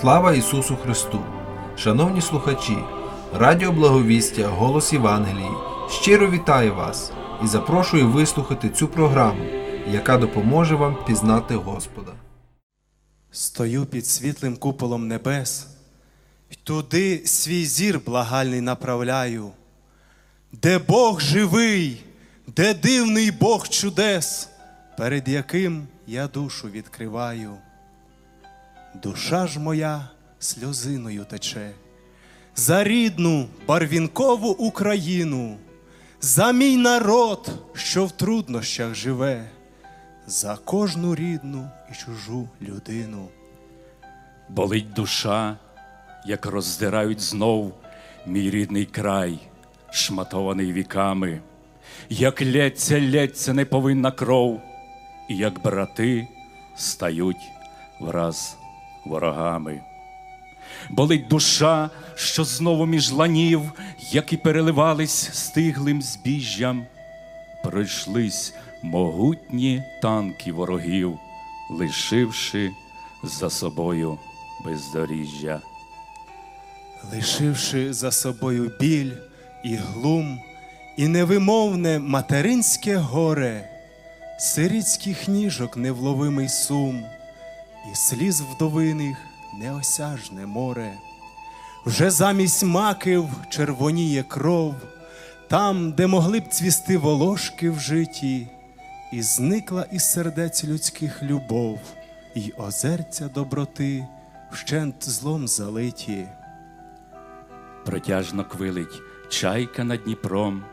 Слава Ісусу Христу! Шановні слухачі, Радіо Благовістя, Голос Євангелії щиро вітаю вас і запрошую вислухати цю програму, яка допоможе вам пізнати Господа. Стою під світлим куполом небес, туди свій зір благальний направляю, де Бог живий, де дивний Бог чудес, перед яким я душу відкриваю. Душа ж моя сльозиною тече, за рідну барвінкову Україну, за мій народ, що в труднощах живе, за кожну рідну і чужу людину. Болить душа, як роздирають знов мій рідний край, шматований віками, як лється, лється неповинна кров, і як брати стають враз ворогами. Болить душа, що знову між ланів, які переливались стиглим збіжжям, пройшлись могутні танки ворогів, лишивши за собою бездоріжжя. лишивши за собою біль і глум, і невимовне материнське горе, сирітських ніжок невловимий сум, і сліз вдовиних неосяжне море. Вже замість маків червоніє кров, там, де могли б цвісти волошки в житті, і зникла із сердець людських любов, і озерця доброти вщент злом залиті. Протяжно квилить чайка над Дніпром,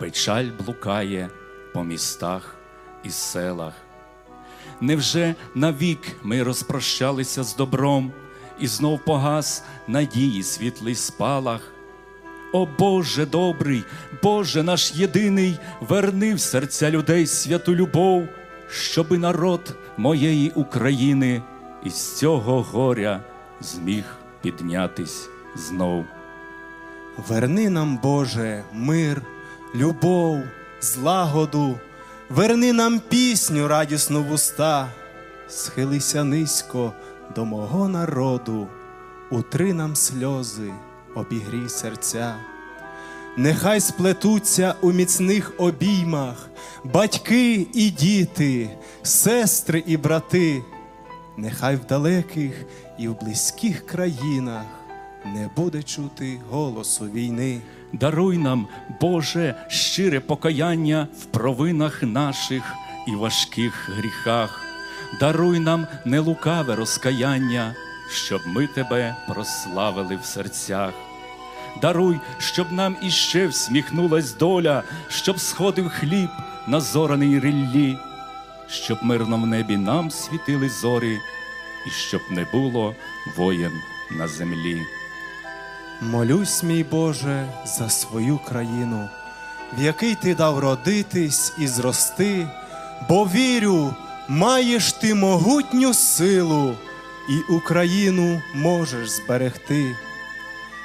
печаль блукає по містах і селах. Невже навік ми розпрощалися з добром, і знов погас надії світлий спалах? О Боже добрий, Боже наш єдиний, верни в серця людей святу любов, щоби народ моєї України із цього горя зміг піднятись знов. Верни нам, Боже, мир, любов, злагоду, верни нам пісню радісну в уста, схилися низько до мого народу, утри нам сльози, обігрій серця. Нехай сплетуться у міцних обіймах батьки і діти, сестри і брати, нехай в далеких і в близьких країнах не буде чути голосу війни. Даруй нам, Боже, щире покаяння в провинах наших і важких гріхах. Даруй нам нелукаве розкаяння, щоб ми Тебе прославили в серцях. Даруй, щоб нам іще всміхнулась доля, щоб сходив хліб на зораний риллі, щоб мирно в небі нам світили зорі, і щоб не було воєн на землі. Молюсь, мій Боже, за свою країну, в який ти дав родитись і зрости, бо вірю, маєш ти могутню силу, і Україну можеш зберегти.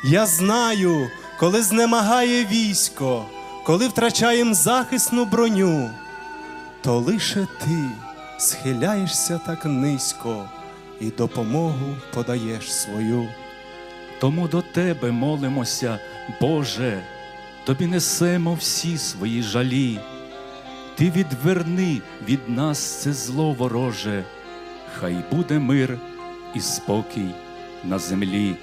Я знаю, коли знемагає військо, коли втрачаєм захисну броню, то лише ти схиляєшся так низько і допомогу подаєш свою. Тому до Тебе молимося, Боже, Тобі несемо всі свої жалі. Ти відверни від нас це зло вороже, хай буде мир і спокій на землі.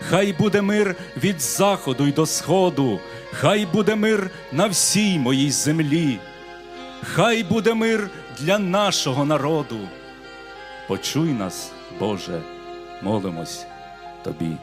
Хай буде мир від заходу й до сходу, хай буде мир на всій моїй землі, хай буде мир для нашого народу. Почуй нас, Боже, молимось Тобі.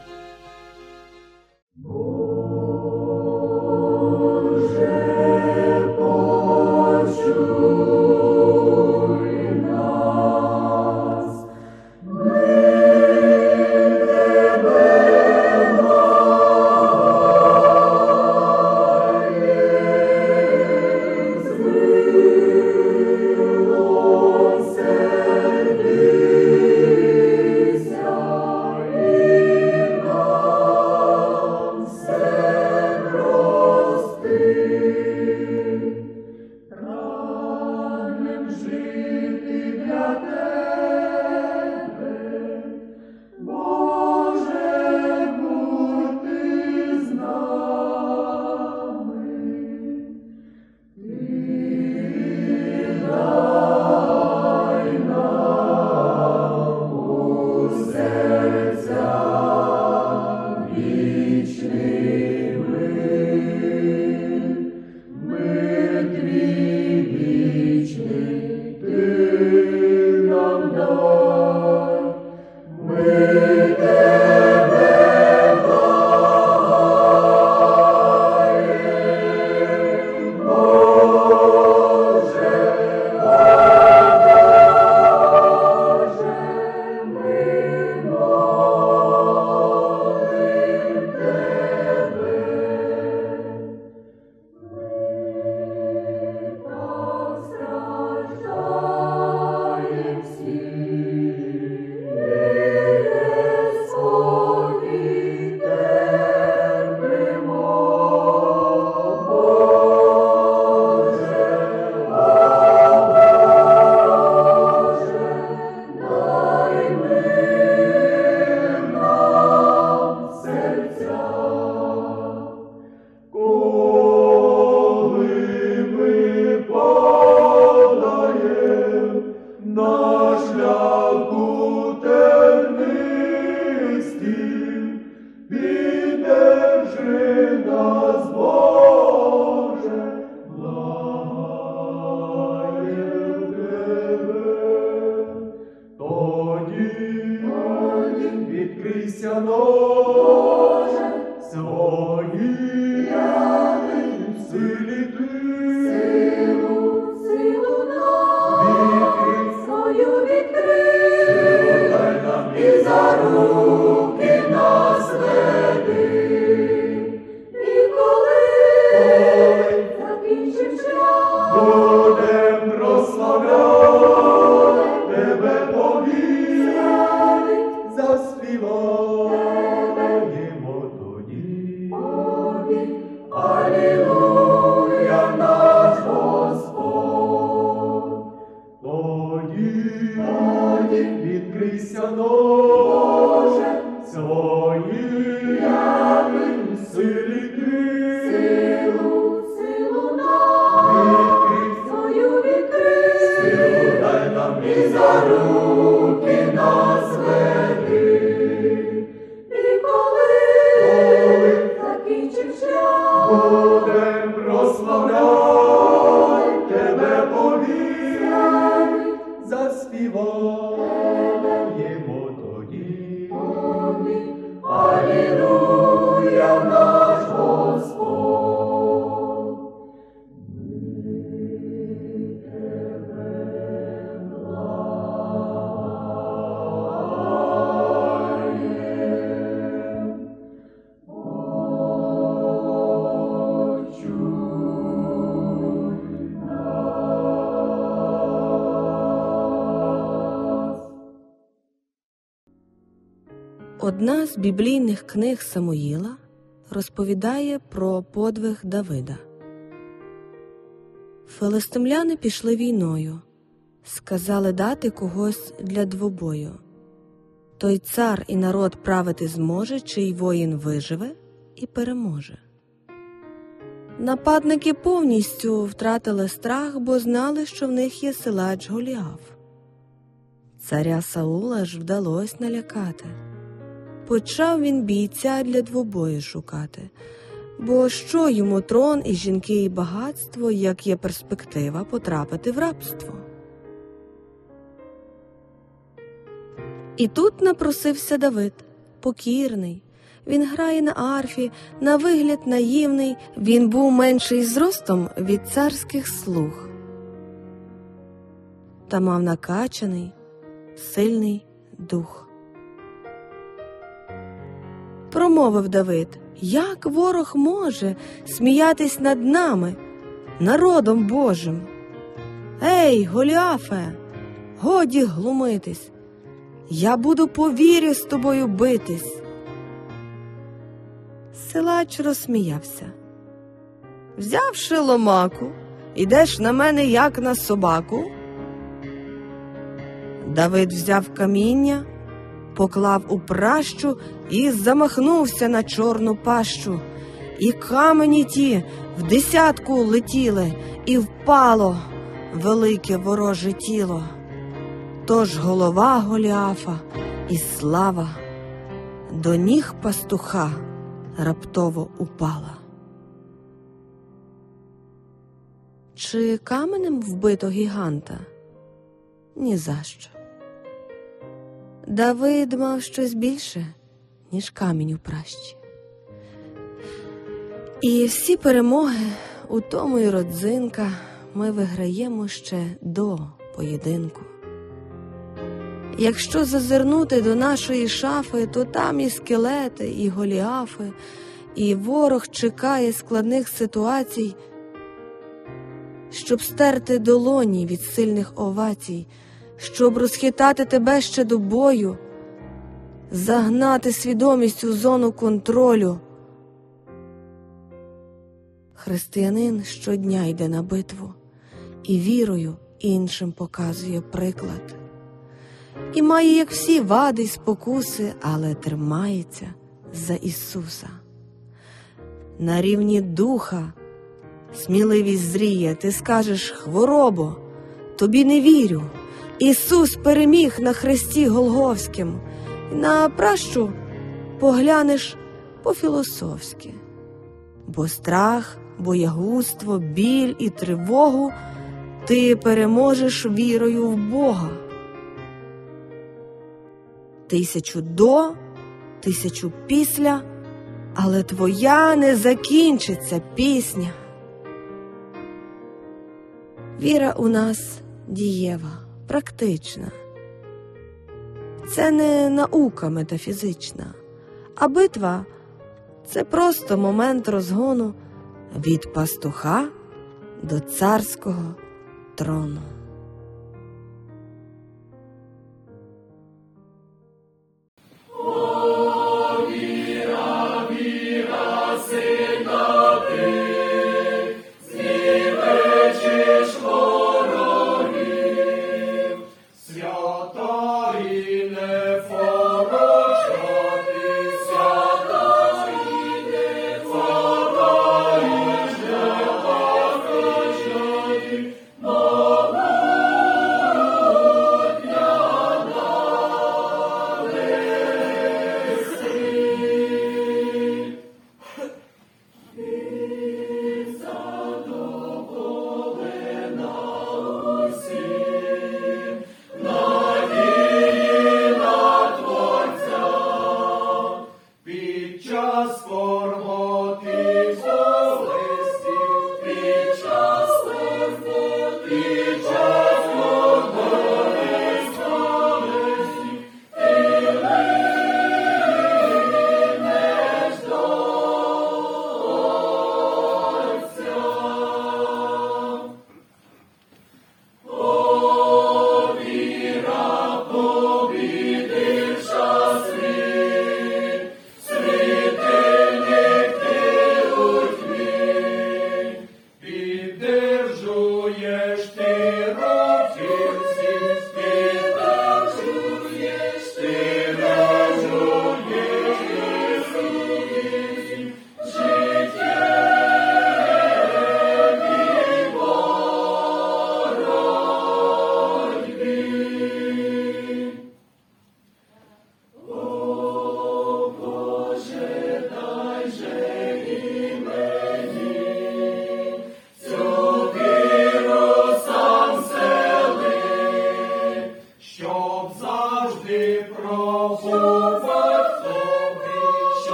Одна з біблійних книг Самуїла розповідає про подвиг Давида. Филистимляни пішли війною, сказали дати когось для двобою. Той цар і народ правити зможе, чий воїн виживе і переможе. Нападники повністю втратили страх, бо знали, що в них є силач Голіаф. Царя Саула ж вдалось налякати. Почав він бійця для двобою шукати, бо що йому трон і жінки, і багатство, як є перспектива потрапити в рабство. І тут напросився Давид, покірний. Він грає на арфі, на вигляд наївний, він був менший зростом від царських слуг. Та мав накачаний, сильний дух. Промовив Давид, як ворог може сміятись над нами, народом Божим? Ей, Голіафе, годі глумитись, я буду по вірі з тобою битись. Силач розсміявся. Взявши ломаку, ідеш на мене, як на собаку. Давид взяв каміння, поклав у пращу і замахнувся на чорну пащу. І камені ті в десятку летіли, і впало велике вороже тіло. Тож голова Голіафа і слава до ніг пастуха раптово упала. Чи каменем вбито гіганта? Ні за що. Давид мав щось більше, ніж камінь у пращі. І всі перемоги, у тому і родзинка, ми виграємо ще до поєдинку. Якщо зазирнути до нашої шафи, то там і скелети, і голіафи, і ворог чекає складних ситуацій, щоб стерти долоні від сильних овацій, щоб розхитати тебе ще до бою, загнати свідомість у зону контролю. Християнин щодня йде на битву і вірою іншим показує приклад. І має, як всі, вади й спокуси, але тримається за Ісуса. На рівні духа сміливість зріє, ти скажеш хворобо, тобі не вірю. Ісус переміг на хресті Голговським, на пращу поглянеш по-філософськи, бо страх, боягузтво, біль і тривогу ти переможеш вірою в Бога. Тисячу до тисячу після, але твоя не закінчиться пісня. Віра у нас дієва, практична. Це не наука метафізична, а битва це просто момент розгону від пастуха до царського трону.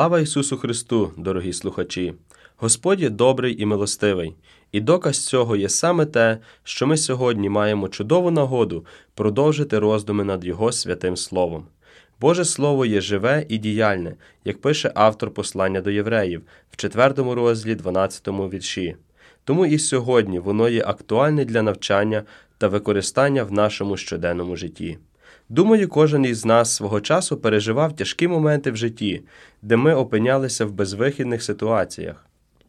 Слава Ісусу Христу, дорогі слухачі! Господь є добрий і милостивий, і доказ цього є саме те, що ми сьогодні маємо чудову нагоду продовжити роздуми над Його святим Словом. Боже Слово є живе і діяльне, як пише автор послання до євреїв в 4 розділі 12 вірші. Тому і сьогодні воно є актуальне для навчання та використання в нашому щоденному житті. Думаю, кожен із нас свого часу переживав тяжкі моменти в житті, де ми опинялися в безвихідних ситуаціях.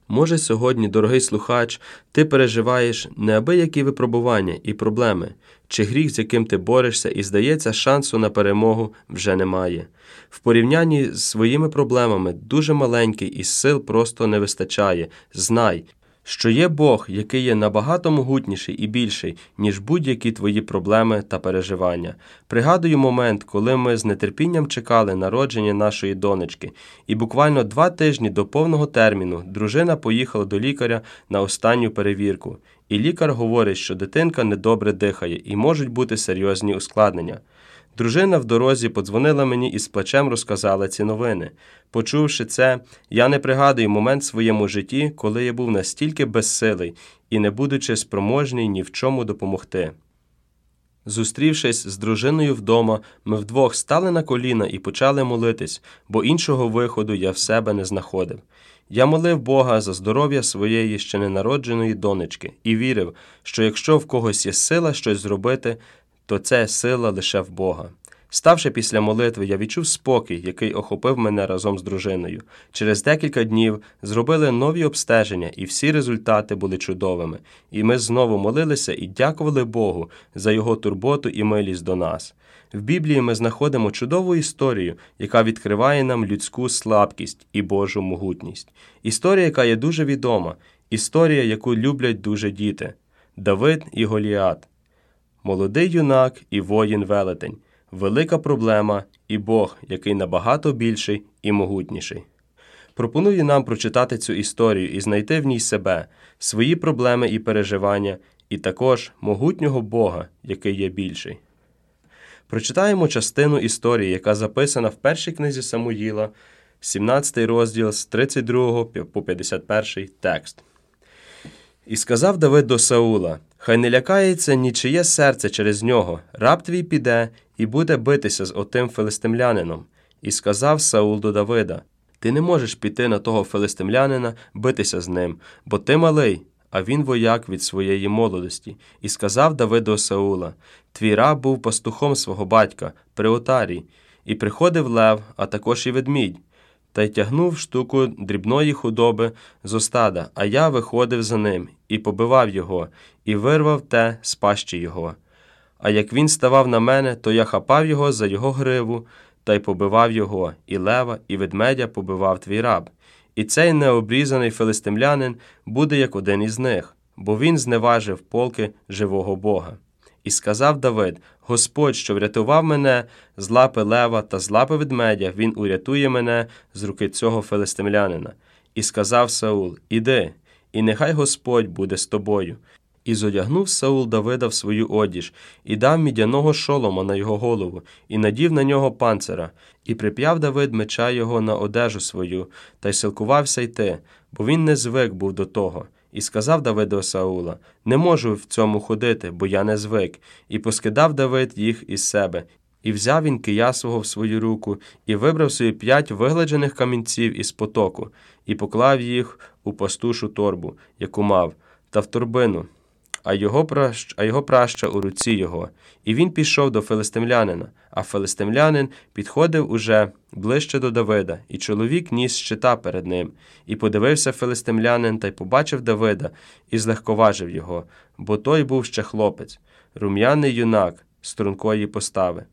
Може, сьогодні, дорогий слухач, ти переживаєш неабиякі випробування і проблеми, чи гріх, з яким ти борешся, і здається, шансу на перемогу вже немає. В порівнянні з своїми проблемами дуже маленький і сил просто не вистачає. Знай, що є Бог, який є набагато могутніший і більший, ніж будь-які твої проблеми та переживання. Пригадую момент, коли ми з нетерпінням чекали народження нашої донечки, і буквально два тижні до повного терміну дружина поїхала до лікаря на останню перевірку. І лікар говорить, що дитинка недобре дихає і можуть бути серйозні ускладнення. Дружина в дорозі подзвонила мені і з плачем розказала ці новини. Почувши це, я не пригадую момент в своєму житті, коли я був настільки безсилий і не будучи спроможний ні в чому допомогти. Зустрівшись з дружиною вдома, ми вдвох стали на коліна і почали молитись, бо іншого виходу я в себе не знаходив. Я молив Бога за здоров'я своєї ще ненародженої донечки і вірив, що якщо в когось є сила щось зробити, то це сила лише в Бога. Ставши після молитви, я відчув спокій, який охопив мене разом з дружиною. Через декілька днів зробили нові обстеження, і всі результати були чудовими. І ми знову молилися і дякували Богу за його турботу і милість до нас. В Біблії ми знаходимо чудову історію, яка відкриває нам людську слабкість і Божу могутність. Історія, яка є дуже відома, історія, яку люблять дуже діти Давид і Голіат. Молодий юнак і воїн велетень, велика проблема і Бог, який набагато більший і могутніший. Пропоную нам прочитати цю історію і знайти в ній себе, свої проблеми і переживання, і також могутнього Бога, який є більший. Прочитаємо частину історії, яка записана в першій книзі Самуїла, 17 розділ з 32 по 51 текст. І сказав Давид до Саула: Хай не лякається нічиє серце через нього, раб твій піде і буде битися з отим филистимлянином. І сказав Саул до Давида: Ти не можеш піти на того филистимлянина, битися з ним, бо ти малий, а він вояк від своєї молодості. І сказав Давид до Саула: Твій раб був пастухом свого батька при отарі, і приходив лев, а також і ведмідь та й тягнув штуку дрібної худоби з остада, а я виходив за ним і побивав його, і вирвав те з пащі його. А як він ставав на мене, то я хапав його за його гриву та й побивав його, і лева, і ведмедя побивав твій раб. І цей необрізаний филистимлянин буде як один із них, бо він зневажив полки живого Бога. І сказав Давид: Господь, що врятував мене з лапи лева та з лапи ведмедя, він урятує мене з руки цього филистимлянина. І сказав Саул: Іди, і нехай Господь буде з тобою. І зодягнув Саул Давида в свою одіж, і дав мідяного шолома на його голову, і надів на нього панцира, і прип'яв Давид меча його на одежу свою, та й силкувався йти, бо він не звик був до того. І сказав Давид до Саула: Не можу в цьому ходити, бо я не звик. І поскидав Давид їх із себе. І взяв він кия свого в свою руку, і вибрав собі п'ять вигладжених камінців із потоку, і поклав їх у пастушу торбу, яку мав, та в торбину, а його пращ, а його праща у руці його. І він пішов до филистимлянина, а филистимлянин підходив уже ближче до Давида, і чоловік ніс щита перед ним. І подивився филистимлянин та й побачив Давида, і злегковажив його, бо той був ще хлопець, рум'яний юнак стрункої постави.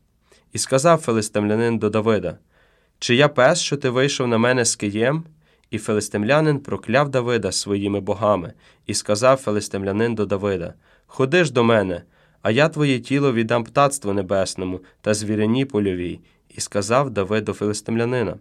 І сказав филистимлянин до Давида: Чи я пес, що ти вийшов на мене з києм? І филистимлянин прокляв Давида своїми богами, і сказав филистимлянин до Давида: Ходи ж до мене, а я твоє тіло віддам птацтву небесному та звірині польовій. І сказав Давид до филистимлянина: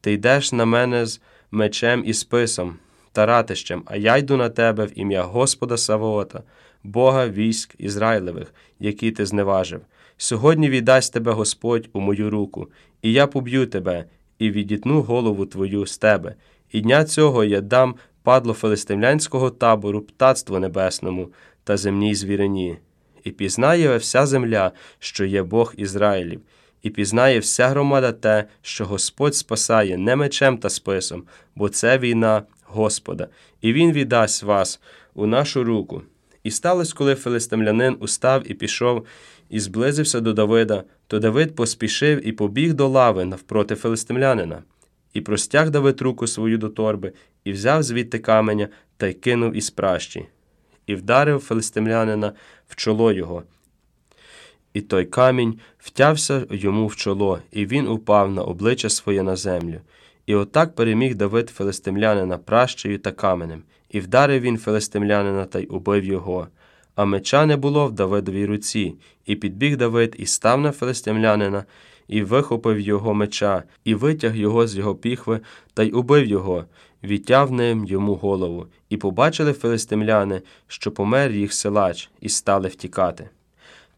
Ти йдеш на мене з мечем і списом та ратищем, а я йду на тебе в ім'я Господа Савоота, Бога військ Ізраїлевих, які ти зневажив. Сьогодні віддасть тебе Господь у мою руку, і я поб'ю тебе, і відітну голову твою з тебе. І дня цього я дам падло филистимлянського табору птацтву небесному та земній звірині. І пізнає вся земля, що є Бог Ізраїлів, і пізнає вся громада те, що Господь спасає не мечем та списом, бо це війна Господа, і Він віддасть вас у нашу руку. І сталося, коли филистимлянин устав і пішов, і зблизився до Давида, то Давид поспішив і побіг до лави навпроти филистимлянина. І простяг Давид руку свою до торби, і взяв звідти каменя та й кинув із пращі, і вдарив филистимлянина в чоло його. І той камінь втявся йому в чоло, і він упав на обличчя своє на землю. І отак переміг Давид филистимлянина пращею та каменем, і вдарив він филистимлянина та й убив його. А меча не було в Давидовій руці, і підбіг Давид і став на филистимлянина, і вихопив його меча, і витяг його з його піхви, та й убив його, відтяв ним йому голову. І побачили филистимляни, що помер їх силач, і стали втікати.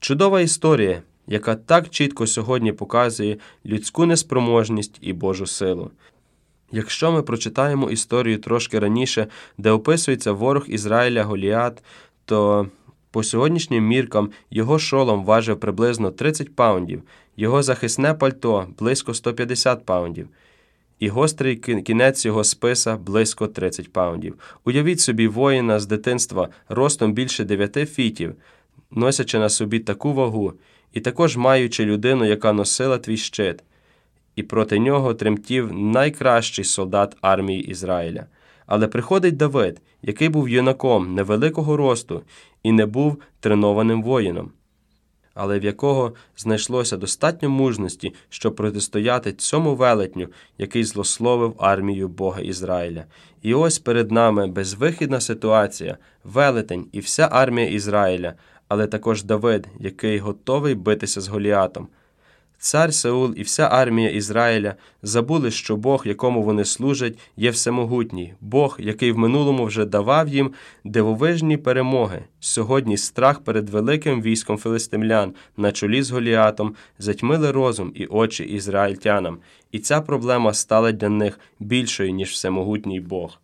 Чудова історія, яка так чітко сьогодні показує людську неспроможність і Божу силу. Якщо ми прочитаємо історію трошки раніше, де описується ворог Ізраїля Голіат, то по сьогоднішнім міркам його шолом важив приблизно 30 паундів, його захисне пальто близько 150 паундів, і гострий кінець його списа близько 30 паундів. Уявіть собі воїна з дитинства ростом більше 9 фітів, носячи на собі таку вагу, і також маючи людину, яка носила твій щит, і проти нього тремтів найкращий солдат армії Ізраїля. Але приходить Давид, який був юнаком невеликого росту і не був тренованим воїном, але в якого знайшлося достатньо мужності, щоб протистояти цьому велетню, який злословив армію Бога Ізраїля. І ось перед нами безвихідна ситуація, велетень і вся армія Ізраїля, але також Давид, який готовий битися з Голіатом. Цар Сеул і вся армія Ізраїля забули, що Бог, якому вони служать, є всемогутній, Бог, який в минулому вже давав їм дивовижні перемоги. Сьогодні страх перед великим військом филистимлян на чолі з Голіатом затьмили розум і очі ізраїльтянам, і ця проблема стала для них більшою, ніж всемогутній Бог.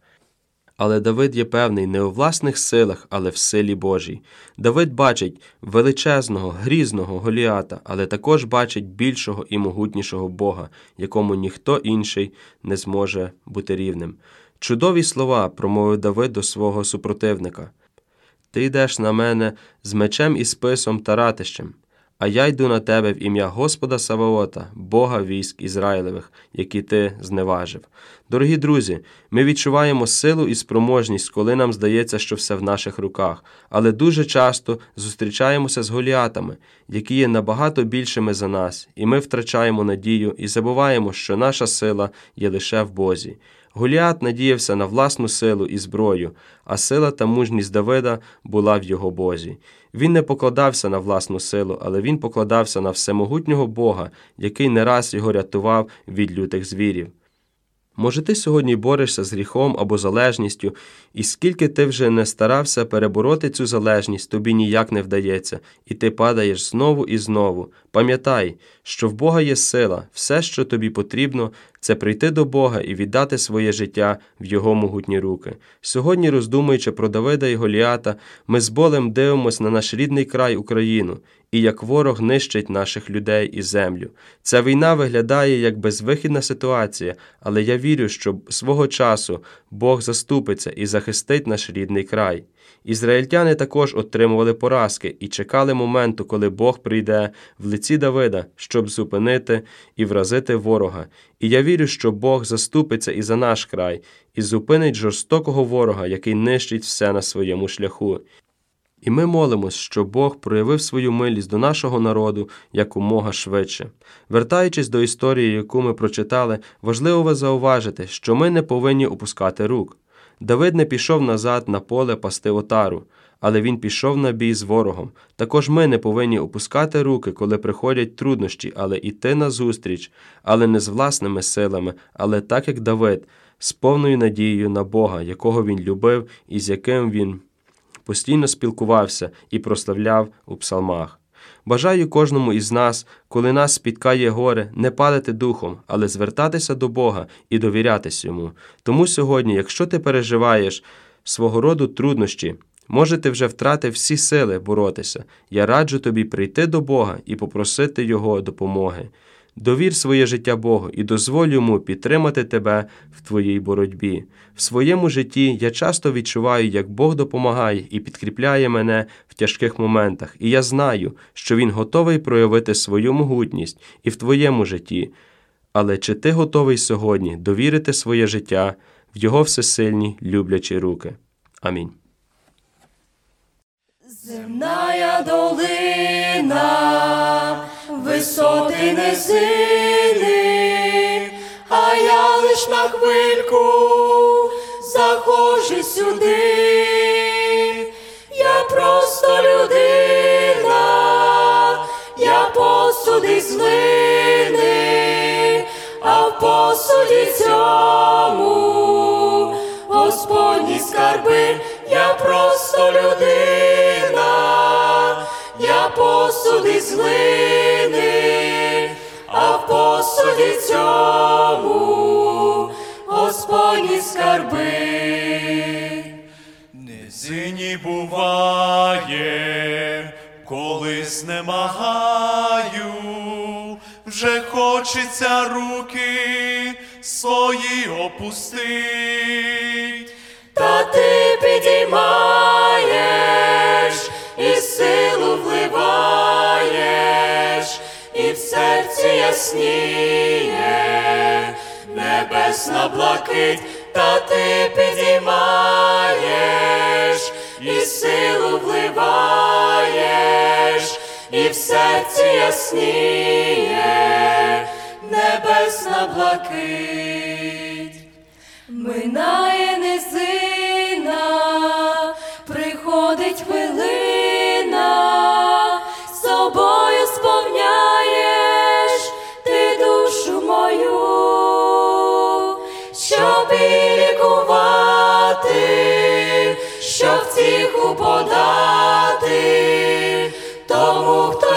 Але Давид є певний не у власних силах, але в силі Божій. Давид бачить величезного, грізного Голіата, але також бачить більшого і могутнішого Бога, якому ніхто інший не зможе бути рівним. Чудові слова промовив Давид до свого супротивника. Ти йдеш на мене з мечем і списом та ратищем, а я йду на тебе в ім'я Господа Саваота, Бога військ Ізраїлевих, які ти зневажив. Дорогі друзі, ми відчуваємо силу і спроможність, коли нам здається, що все в наших руках, але дуже часто зустрічаємося з голіатами, які є набагато більшими за нас, і ми втрачаємо надію і забуваємо, що наша сила є лише в Бозі. Голіат надіявся на власну силу і зброю, а сила та мужність Давида була в його Бозі. Він не покладався на власну силу, але він покладався на всемогутнього Бога, який не раз його рятував від лютих звірів. Може, ти сьогодні борешся з гріхом або залежністю, і скільки ти вже не старався перебороти цю залежність, тобі ніяк не вдається, і ти падаєш знову і знову. Пам'ятай, що в Бога є сила, все, що тобі потрібно, це прийти до Бога і віддати своє життя в Його могутні руки. Сьогодні, роздумуючи про Давида і Голіата, ми з болем дивимося на наш рідний край Україну і як ворог нищить наших людей і землю. Ця війна виглядає як безвихідна ситуація, але я вірю, що свого часу Бог заступиться і захистить наш рідний край. Ізраїльтяни також отримували поразки і чекали моменту, коли Бог прийде в лиці Давида, щоб зупинити і вразити ворога. І я вірю, що Бог заступиться і за наш край, і зупинить жорстокого ворога, який нищить все на своєму шляху. І ми молимось, що Бог проявив свою милість до нашого народу якомога швидше. Вертаючись до історії, яку ми прочитали, важливо зауважити, що ми не повинні опускати рук. Давид не пішов назад на поле пасти отару, але він пішов на бій з ворогом. Також ми не повинні опускати руки, коли приходять труднощі, але йти назустріч, але не з власними силами, але так як Давид, з повною надією на Бога, якого він любив і з яким він постійно спілкувався і прославляв у псалмах. Бажаю кожному із нас, коли нас спіткає горе, не падати духом, але звертатися до Бога і довірятись йому. Тому сьогодні, якщо ти переживаєш свого роду труднощі, може ти вже втратив всі сили боротися. Я раджу тобі прийти до Бога і попросити Його допомоги. Довір своє життя Богу і дозволь йому підтримати тебе в твоїй боротьбі. В своєму житті я часто відчуваю, як Бог допомагає і підкріпляє мене в тяжких моментах, і я знаю, що Він готовий проявити свою могутність і в твоєму житті. Але чи ти готовий сьогодні довірити своє життя в Його всесильні люблячі руки? Амінь. Земная долина, висоти низини, а я лиш на хвильку захожу сюди. Я просто людина, я посуди з глини, а в посуді цьому Господні скарби, я просто людина, посуди з глини, а в посуді цьому Господні скарби. Низині буває, коли знемагаю, вже хочеться руки свої опустить. Та ти підіймаєш силу вливаєш, і в серці ясніє небесна блакить, та ти підіймаєш і силу вливаєш, і в серці ясніє небесна блакить. Минає низина,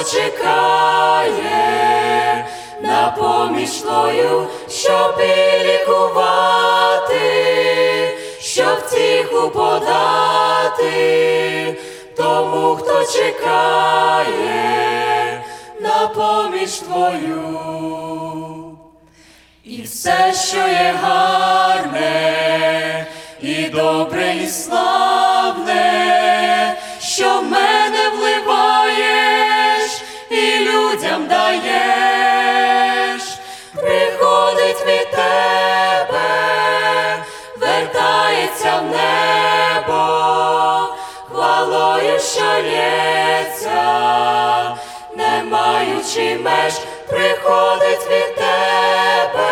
чекає на поміч твою, щоб і лікувати, щоб втіху подати тому, хто чекає на поміч твою. І все, що є гарне, і добре, і славне, що в мене людям даєш, приходить від тебе, вертається в небо, хвалою, що лється, не маючи меж, приходить від тебе,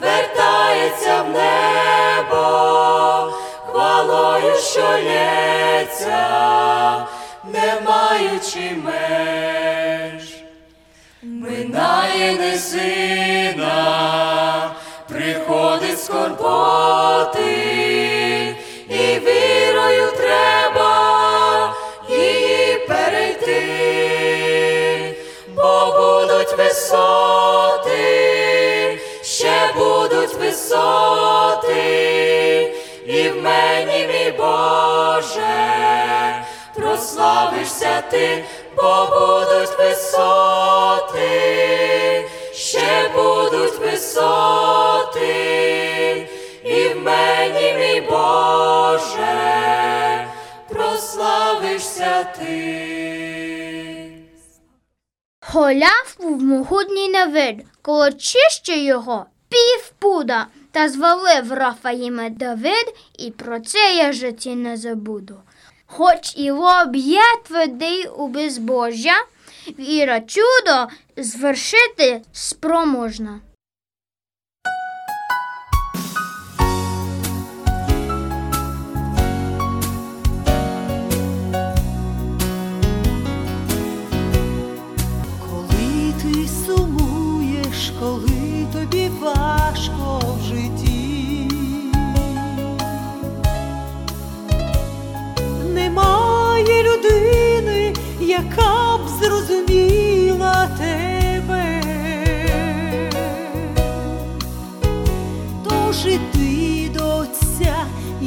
вертається в небо, хвалою, що лється, не маючи меж. Минає низина, приходить скорботи, і вірою треба її перейти, бо будуть висоти, ще будуть висоти, і в мені, мій Боже, прославишся ти, бо будуть висоти, ще будуть висоти, і в мені, мій Боже, прославишся ти. Голяв був могутній на вид, колочище його півпуда, та звалив Рафаїме Давид, і про це я житті не забуду. Хоч і б'є твердий у безбожжя, віра чудо звершити спроможна.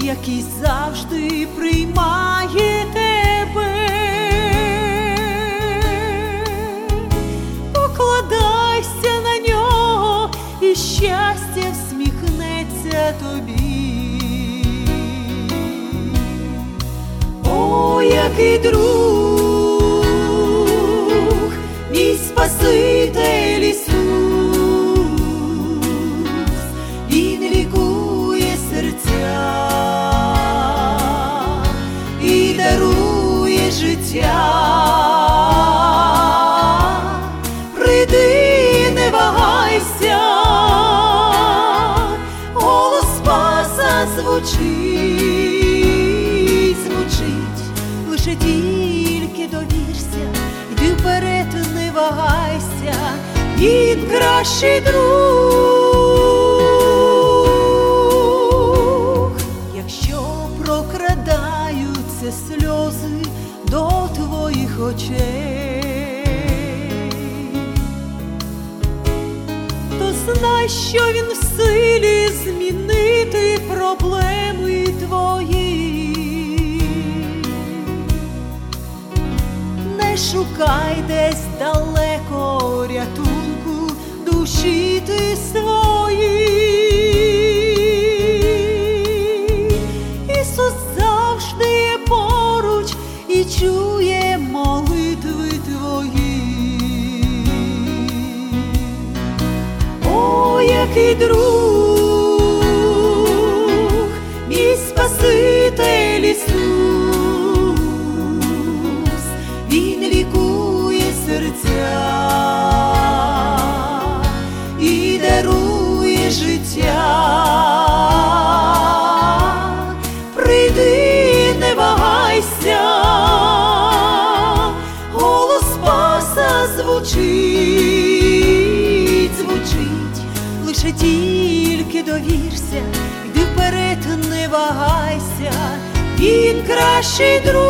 Який завжди приймає тебе. покладайся на нього, і щастя всміхнеться тобі. О, який друг, мій Спаситель кращий друг, якщо прокрадаються сльози до твоїх очей, то знай, що він в силі змінити проблеми твої. Не шукай десь далеко рятунку душі ти свої. Ісус завжди є поруч і чує молитви твої. О, який друг, він кращий друг,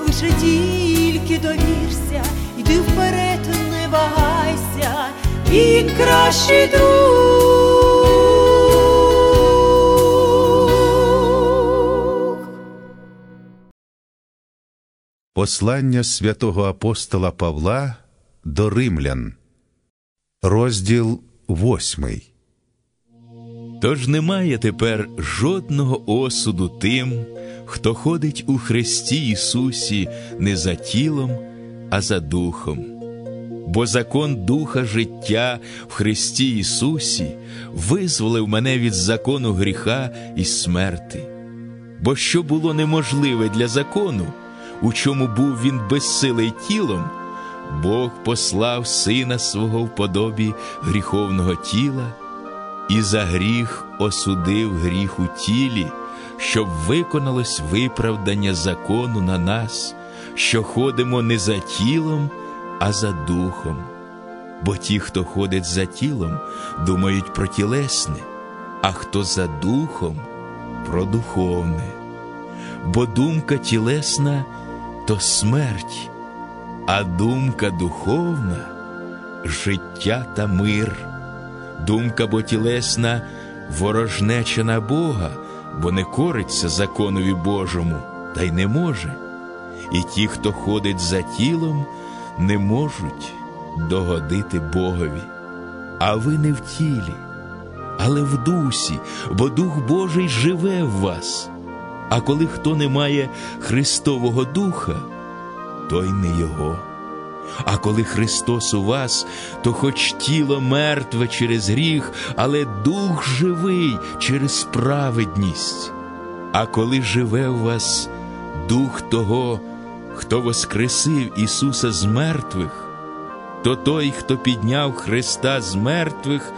лише тільки довірся, йди вперед, не вагайся, він кращий друг. Послання святого апостола Павла до римлян, розділ восьмий. Тож немає тепер жодного осуду тим, хто ходить у Христі Ісусі не за тілом, а за духом. Бо закон духа життя в Христі Ісусі визволив мене від закону гріха і смерти. Бо що було неможливе для закону, у чому був він безсилий тілом, Бог послав Сина свого в подобі гріховного тіла і за гріх осудив гріх у тілі, щоб виконалось виправдання закону на нас, що ходимо не за тілом, а за духом. Бо ті, хто ходить за тілом, думають про тілесне, а хто за духом про духовне. Бо думка тілесна то смерть, а думка духовна життя та мир. Думка бо тілесна ворожнеча на Бога, бо не кориться законові Божому, та й не може. І ті, хто ходить за тілом, не можуть догодити Богові. А ви не в тілі, але в дусі, бо Дух Божий живе в вас. А коли хто не має Христового Духа, той не Його. А коли Христос у вас, то хоч тіло мертве через гріх, але дух живий через праведність. А коли живе у вас дух того, хто воскресив Ісуса з мертвих, то той, хто підняв Христа з мертвих,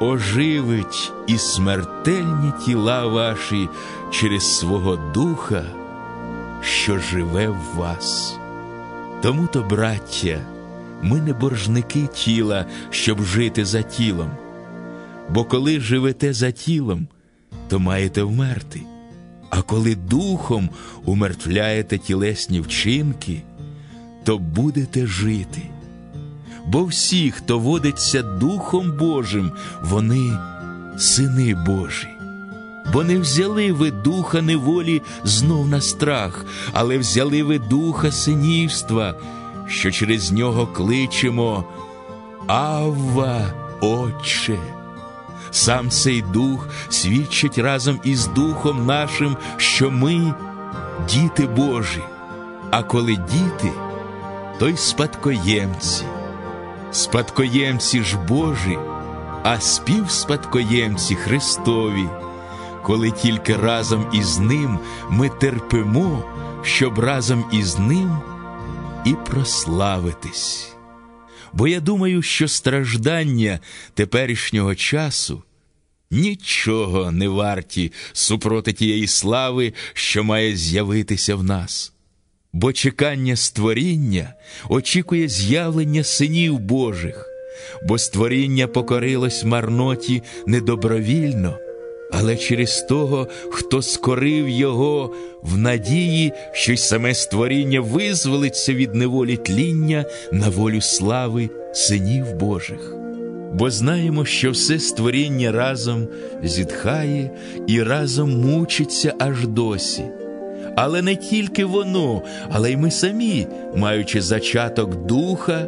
оживить і смертельні тіла ваші через свого Духа, що живе в вас. Тому то, браття, ми не боржники тіла, щоб жити за тілом. Бо коли живете за тілом, то маєте вмерти. А коли духом умертвляєте тілесні вчинки, то будете жити. Бо всі, хто водиться Духом Божим, вони сини Божі. Бо не взяли ви духа неволі знов на страх, але взяли ви духа синівства, що через нього кличемо Авва, Отче. Сам цей дух свідчить разом із Духом нашим, що ми діти Божі, а коли діти, то й спадкоємці. Спадкоємці ж Божі, а співспадкоємці Христові коли тільки разом із ним ми терпимо, щоб разом із ним і прославитись. Бо я думаю, що страждання теперішнього часу нічого не варті супроти тієї слави, що має з'явитися в нас. Бо чекання створіння очікує з'явлення синів Божих, бо створіння покорилось марноті недобровільно але через того, хто скорив його в надії, що й саме створіння визволиться від неволі тління на волю слави синів Божих. Бо знаємо, що все створіння разом зітхає і разом мучиться аж досі. Але не тільки воно, але й ми самі, маючи зачаток духа,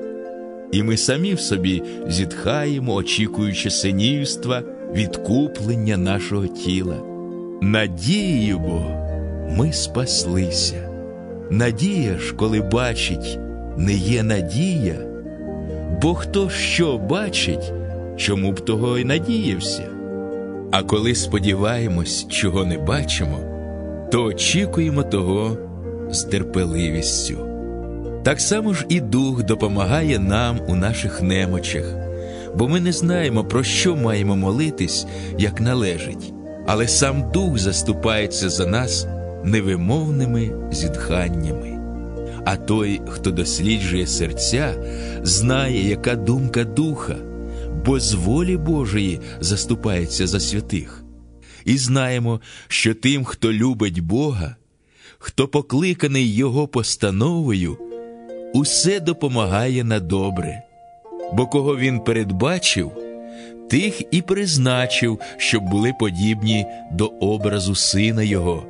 і ми самі в собі зітхаємо, очікуючи синівства відкуплення нашого тіла. Надією бо ми спаслися. Надія ж, коли бачить, не є надія, бо хто що бачить, чому б того й надіявся. А коли сподіваємось, чого не бачимо, то очікуємо того з терпеливістю. Так само ж і Дух допомагає нам у наших немочах бо ми не знаємо, про що маємо молитись, як належить, але сам Дух заступається за нас невимовними зітханнями. а той, хто досліджує серця, знає, яка думка духа, бо з волі Божої заступається за святих. І знаємо, що тим, хто любить Бога, хто покликаний Його постановою, усе допомагає на добре, бо кого він передбачив, тих і призначив, щоб були подібні до образу сина Його,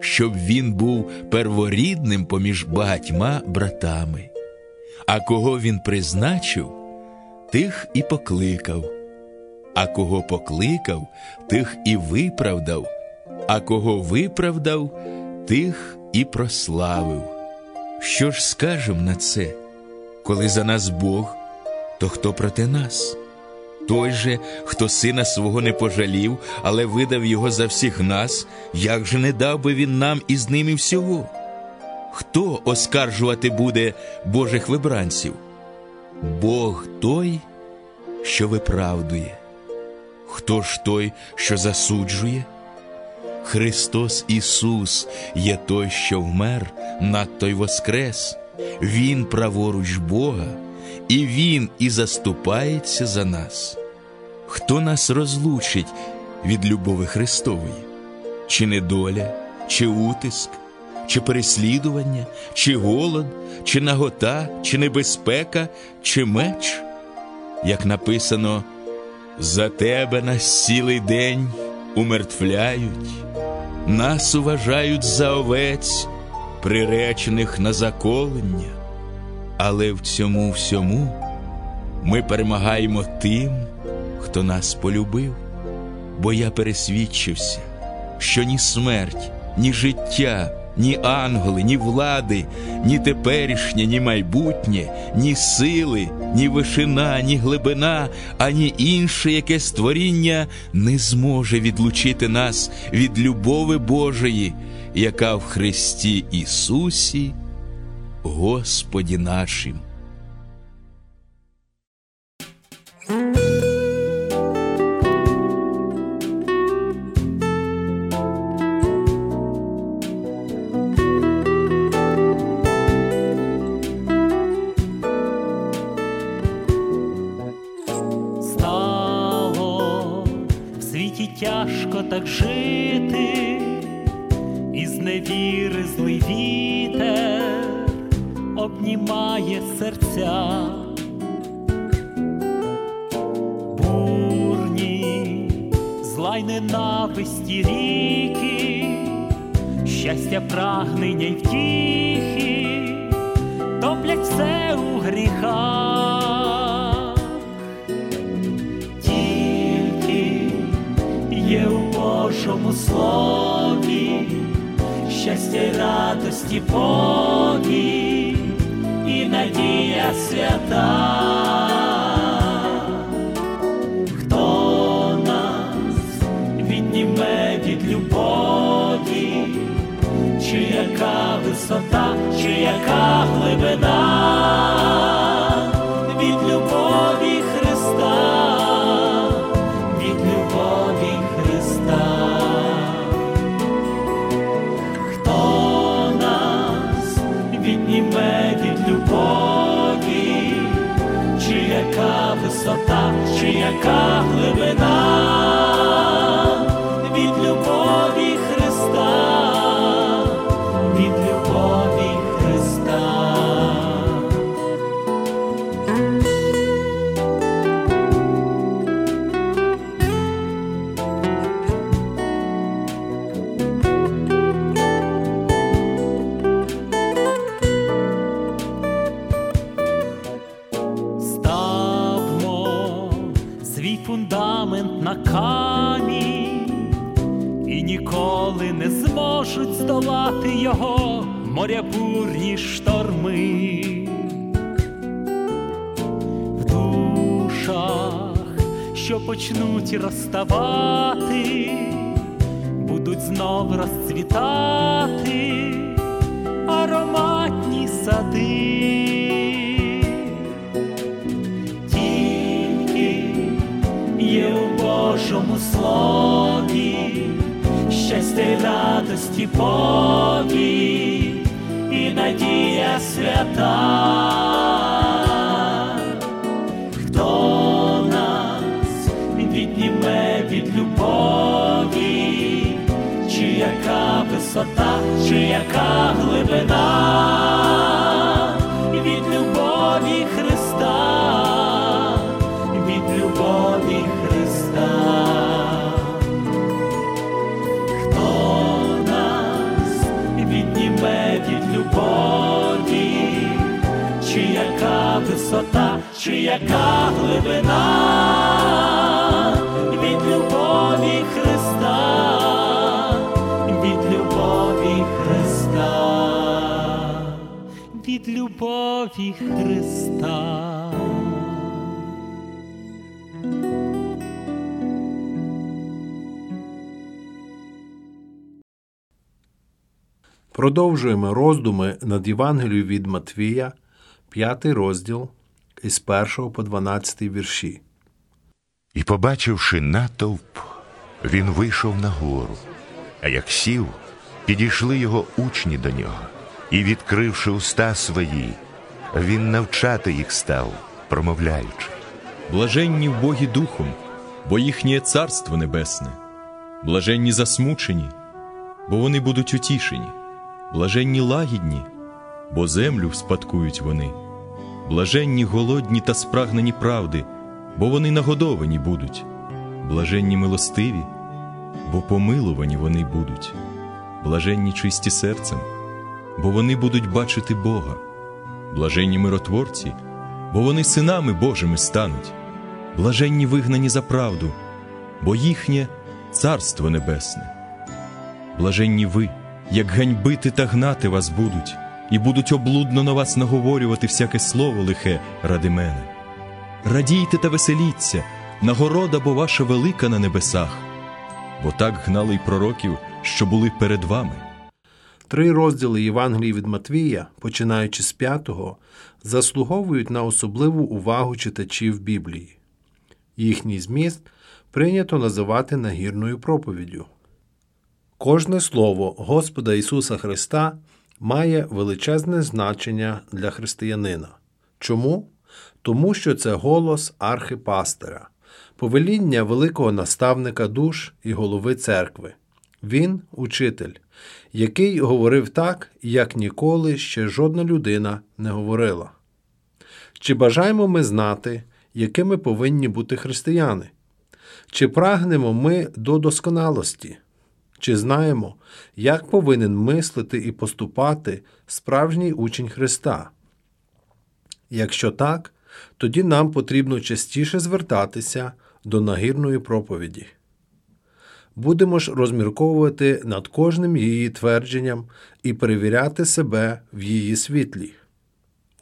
щоб він був перворідним поміж багатьма братами. А кого він призначив, тих і покликав, а кого покликав, тих і виправдав, а кого виправдав, тих і прославив. Що ж скажем на це? Коли за нас Бог, то хто проти нас? Той же, хто сина свого не пожалів, але видав його за всіх нас, як же не дав би він нам із ними всього? Хто оскаржувати буде Божих вибранців? Бог той, що виправдує. Хто ж той, що засуджує? Христос Ісус є той, що вмер, над той воскрес, Він праворуч Бога, і Він і заступається за нас. Хто нас розлучить від любови Христової? Чи недоля, чи утиск, чи переслідування, чи голод, чи нагота, чи небезпека, чи меч? Як написано, за тебе нас цілий день умертвляють, нас уважають за овець, приречених на заколення, але в цьому всьому ми перемагаємо тим, хто нас полюбив, бо я пересвідчився, що ні смерть, ні життя, ні ангели, ні влади, ні теперішнє, ні майбутнє, ні сили, ні вишина, ні глибина, ані інше яке створіння не зможе відлучити нас від любови Божої, яка в Христі Ісусі, Господі нашим. Божому слові, щастя й радості Богі і надія свята. Хто нас відніме від любові, чи яка висота, чи яка глибина чи здолати його моря бурні шторми. В душах, що почнуть розставати, будуть знов розцвітати ароматні сади. Є у Божому слові щастя й радості Богі і надія свята. Хто нас відніме від любові, чи яка висота, чи яка глибина висота, чи яка глибина від любові Христа, від любові Христа, від любові Христа. Продовжуємо роздуми над Євангелією від Матвія, 5 розділ із 1 по 12 вірші. І, побачивши натовп, він вийшов на гору. А як сів, підійшли його учні до нього, і, відкривши уста свої, він навчати їх став, промовляючи. Блаженні в Богі Духом, бо їхнє Царство Небесне. Блаженні засмучені, бо вони будуть утішені. Блаженні лагідні, бо землю вспадкують вони. Блаженні голодні та спрагнені правди, бо вони нагодовані будуть. Блаженні милостиві, бо помилувані вони будуть. Блаженні чисті серцем, бо вони будуть бачити Бога. Блаженні миротворці, бо вони синами Божими стануть. Блаженні вигнані за правду, бо їхнє Царство Небесне. Блаженні ви, як ганьбити та гнати вас будуть, і будуть облудно на вас наговорювати всяке слово лихе ради мене. Радійте та веселіться, нагорода бо ваша велика на небесах, бо так гнали й пророків, що були перед вами. Три розділи Євангелії від Матвія, починаючи з п'ятого, заслуговують на особливу увагу читачів Біблії. Їхній зміст прийнято називати нагірною проповіддю. Кожне слово Господа Ісуса Христа має величезне значення для християнина. Чому? Тому що це голос архипастера, повеління великого наставника душ і голови церкви. Він учитель, який говорив так, як ніколи ще жодна людина не говорила. Чи бажаємо ми знати, якими повинні бути християни? Чи прагнемо ми до досконалості? Чи знаємо, як повинен мислити і поступати справжній учень Христа? Якщо так, тоді нам потрібно частіше звертатися до нагірної проповіді. Будемо ж розмірковувати над кожним її твердженням і перевіряти себе в її світлі.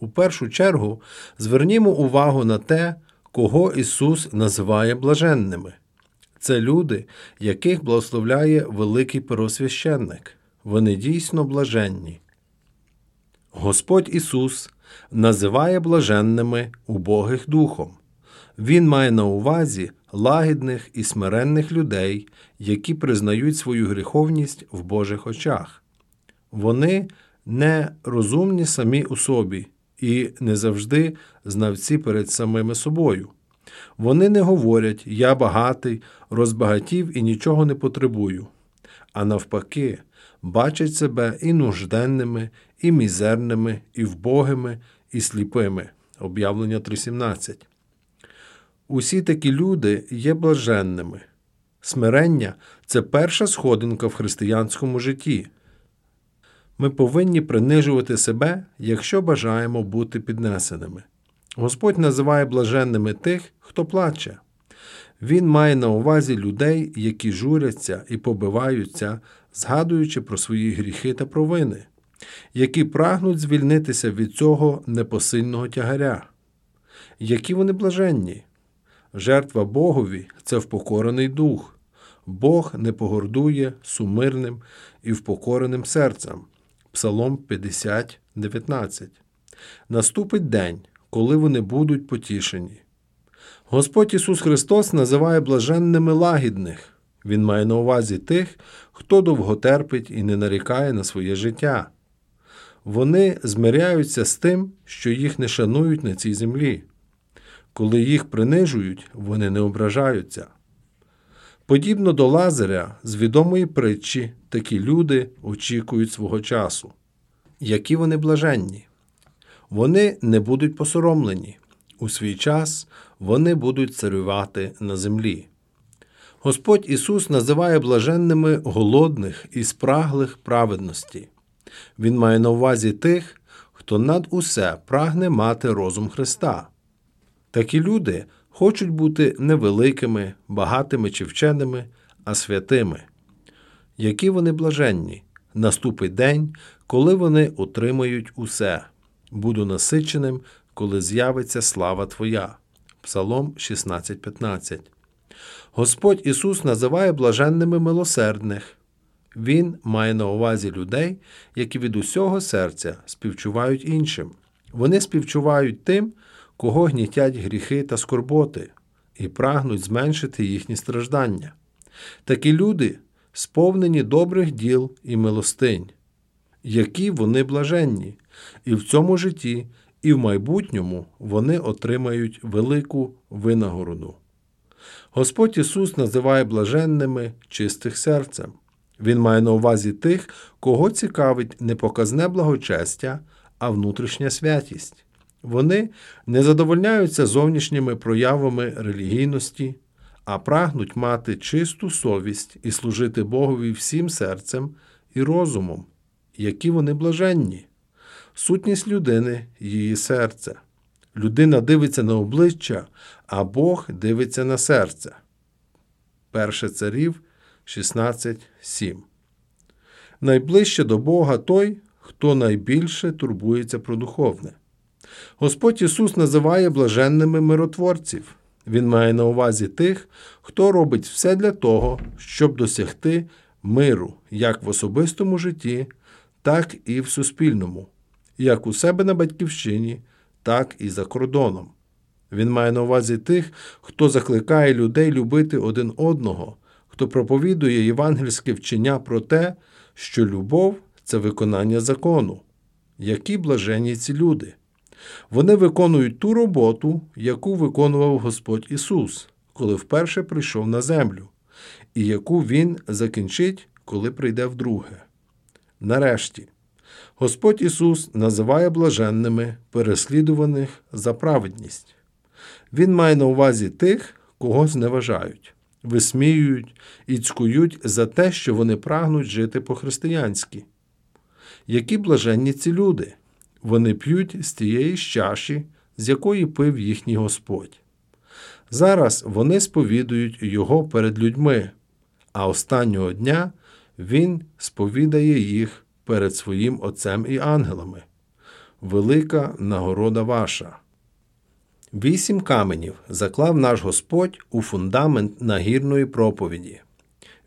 У першу чергу звернімо увагу на те, кого Ісус називає блаженними. Це люди, яких благословляє великий первосвященник. Вони дійсно блаженні. Господь Ісус називає блаженними убогих духом. Він має на увазі лагідних і смиренних людей, які признають свою гріховність в Божих очах. Вони не розумні самі у собі і не завжди знавці перед самими собою. Вони не говорять Я багатий, розбагатів і нічого не потребую, а навпаки, бачать себе і нужденними, і мізерними, і вбогими, і сліпими. Об'явлення 3.17. Усі такі люди є блаженними. Смирення це перша сходинка в християнському житті. Ми повинні принижувати себе, якщо бажаємо бути піднесеними. Господь називає блаженними тих, хто плаче. Він має на увазі людей, які журяться і побиваються, згадуючи про свої гріхи та провини, які прагнуть звільнитися від цього непосильного тягаря. Які вони блаженні. Жертва Богові це впокорений дух. Бог не погордує сумирним і впокореним серцем. Псалом 50, 19. Наступить день, коли вони будуть потішені. Господь Ісус Христос називає блаженними лагідних. Він має на увазі тих, хто довго терпить і не нарікає на своє життя. Вони змиряються з тим, що їх не шанують на цій землі. Коли їх принижують, вони не ображаються. Подібно до Лазаря з відомої притчі, такі люди очікують свого часу. Які вони блаженні! Вони не будуть посоромлені. У свій час вони будуть царювати на землі. Господь Ісус називає блаженними голодних і спраглих праведності. Він має на увазі тих, хто над усе прагне мати розум Христа. Такі люди хочуть бути невеликими, багатими чи вченими, а святими. Які вони блаженні! Наступить день, коли вони отримають усе. Буду насиченим, коли з'явиться слава Твоя. Псалом 16.15. Господь Ісус називає блаженними милосердних. Він має на увазі людей, які від усього серця співчувають іншим. Вони співчувають тим, кого гнітять гріхи та скорботи, і прагнуть зменшити їхні страждання. Такі люди сповнені добрих діл і милостинь, які вони блаженні, і в цьому житті, і в майбутньому вони отримають велику винагороду. Господь Ісус називає блаженними чистих серцем. Він має на увазі тих, кого цікавить не показне благочестя, а внутрішня святість. Вони не задовольняються зовнішніми проявами релігійності, а прагнуть мати чисту совість і служити Богові всім серцем і розумом, які вони блаженні. Сутність людини її серце. Людина дивиться на обличчя, а Бог дивиться на серце. Перше царів 16.7. Найближче до Бога той, хто найбільше турбується про духовне. Господь Ісус називає блаженними миротворців. Він має на увазі тих, хто робить все для того, щоб досягти миру як в особистому житті, так і в суспільному, як у себе на батьківщині, так і за кордоном. Він має на увазі тих, хто закликає людей любити один одного, хто проповідує євангельське вчення про те, що любов це виконання закону. Які блаженні ці люди! Вони виконують ту роботу, яку виконував Господь Ісус, коли вперше прийшов на землю, і яку Він закінчить, коли прийде вдруге. Нарешті, Господь Ісус називає блаженними переслідуваних за праведність. Він має на увазі тих, кого зневажають, висміюють і цькують за те, що вони прагнуть жити по-християнськи. Які блаженні ці люди! Вони п'ють з тієї чаші, з якої пив їхній Господь. Зараз вони сповідують Його перед людьми, а останнього дня Він сповідає їх перед своїм Отцем і ангелами. Велика нагорода ваша. Вісім каменів заклав наш Господь у фундамент нагірної проповіді.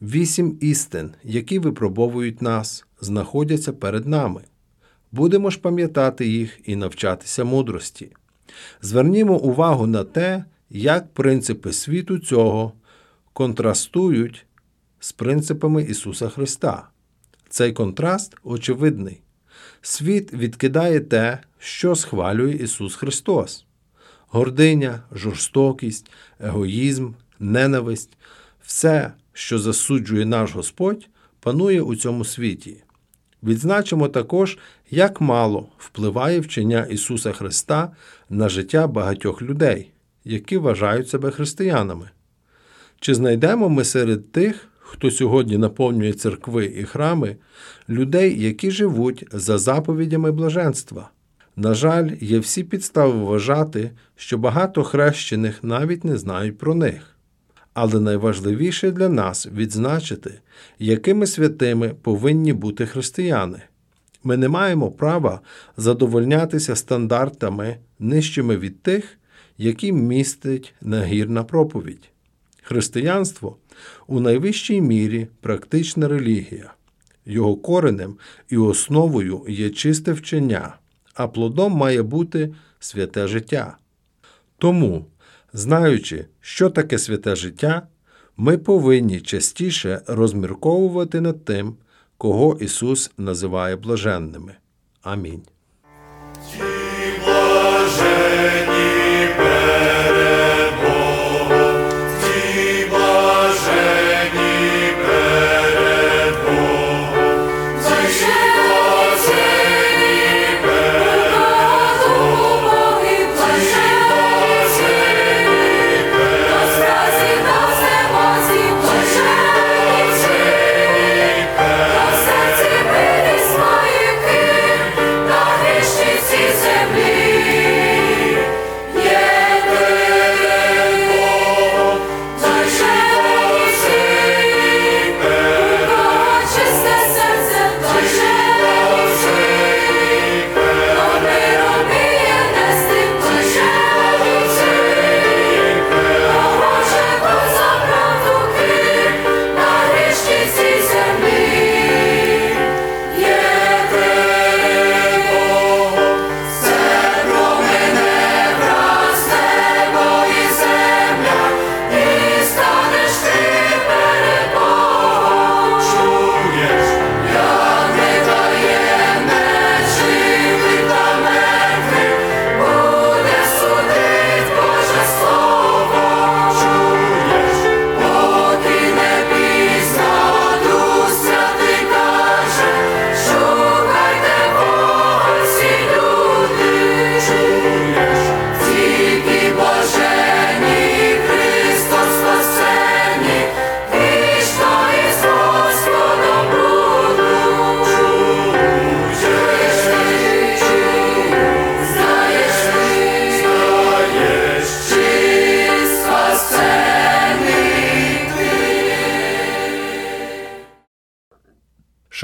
Вісім істин, які випробовують нас, знаходяться перед нами. Будемо ж пам'ятати їх і навчатися мудрості. Звернімо увагу на те, як принципи світу цього контрастують з принципами Ісуса Христа. Цей контраст очевидний. Світ відкидає те, що схвалює Ісус Христос: гординя, жорстокість, егоїзм, ненависть все, що засуджує наш Господь, панує у цьому світі. Відзначимо також, як мало впливає вчення Ісуса Христа на життя багатьох людей, які вважають себе християнами. Чи знайдемо ми серед тих, хто сьогодні наповнює церкви і храми, людей, які живуть за заповідями блаженства? На жаль, є всі підстави вважати, що багато хрещених навіть не знають про них. Але найважливіше для нас відзначити, якими святими повинні бути християни. Ми не маємо права задовольнятися стандартами нижчими від тих, які містить нагірна проповідь. Християнство у найвищій мірі практична релігія. Його коренем і основою є чисте вчення, а плодом має бути святе життя. Тому, знаючи, що таке святе життя, ми повинні частіше розмірковувати над тим, кого Ісус називає блаженними. Амінь.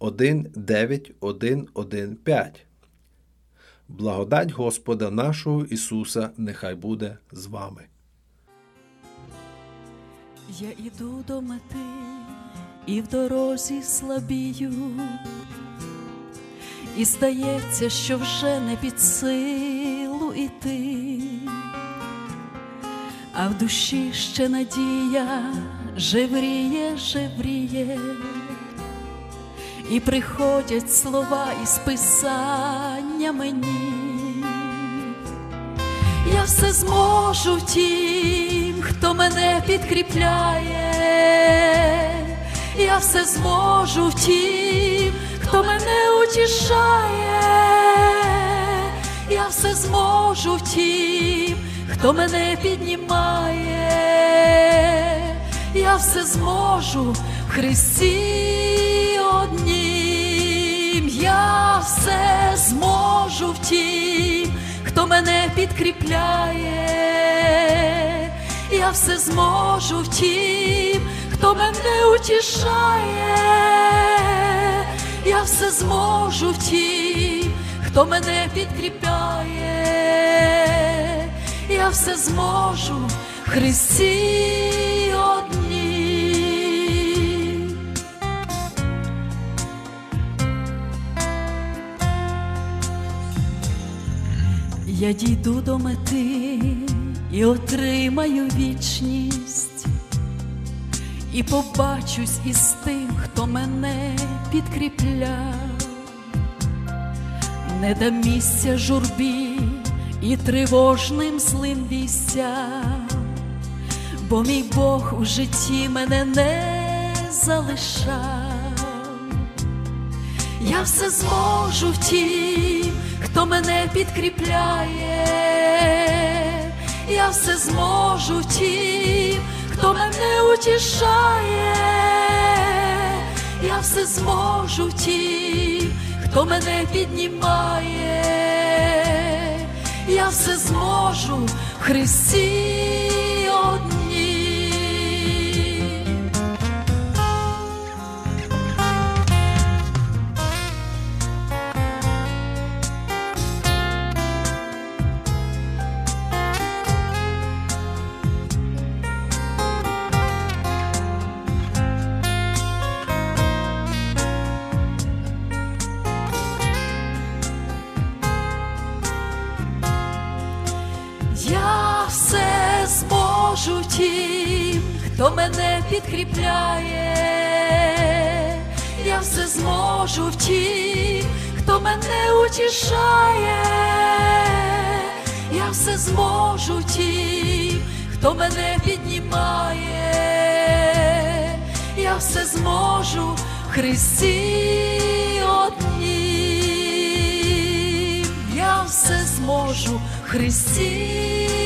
19115. Благодать Господа нашого Ісуса нехай буде з вами. Я іду до мети і в дорозі слабію, і здається, що вже не під силу іти, а в душі ще надія жевріє, жевріє, і приходять слова із писання мені. Я все зможу в тім, хто мене підкріпляє. Я все зможу тім, хто мене утішає. Я все зможу тім, хто мене піднімає. Я все зможу в Христі. Я все зможу в тім, хто мене підкріпляє, я все зможу в тім, хто мене утішає, я все зможу в тім, хто мене підкріпляє, я все зможу в Христі Я дійду до мети і отримаю вічність, і побачусь із тим, хто мене підкріпляв, не дам місця журбі і тривожним злим вістям, бо мій Бог у житті мене не залишав. Я все зможу в тім, хто мене підкріпляє, я все зможу тім, хто мене утішає, я все зможу тім, хто мене піднімає, я все зможу в Христі підкріпляє, я все зможу в тім, хто мене утішає, я все зможу тім, хто мене піднімає, я все зможу в Христі одній, я все зможу в Христі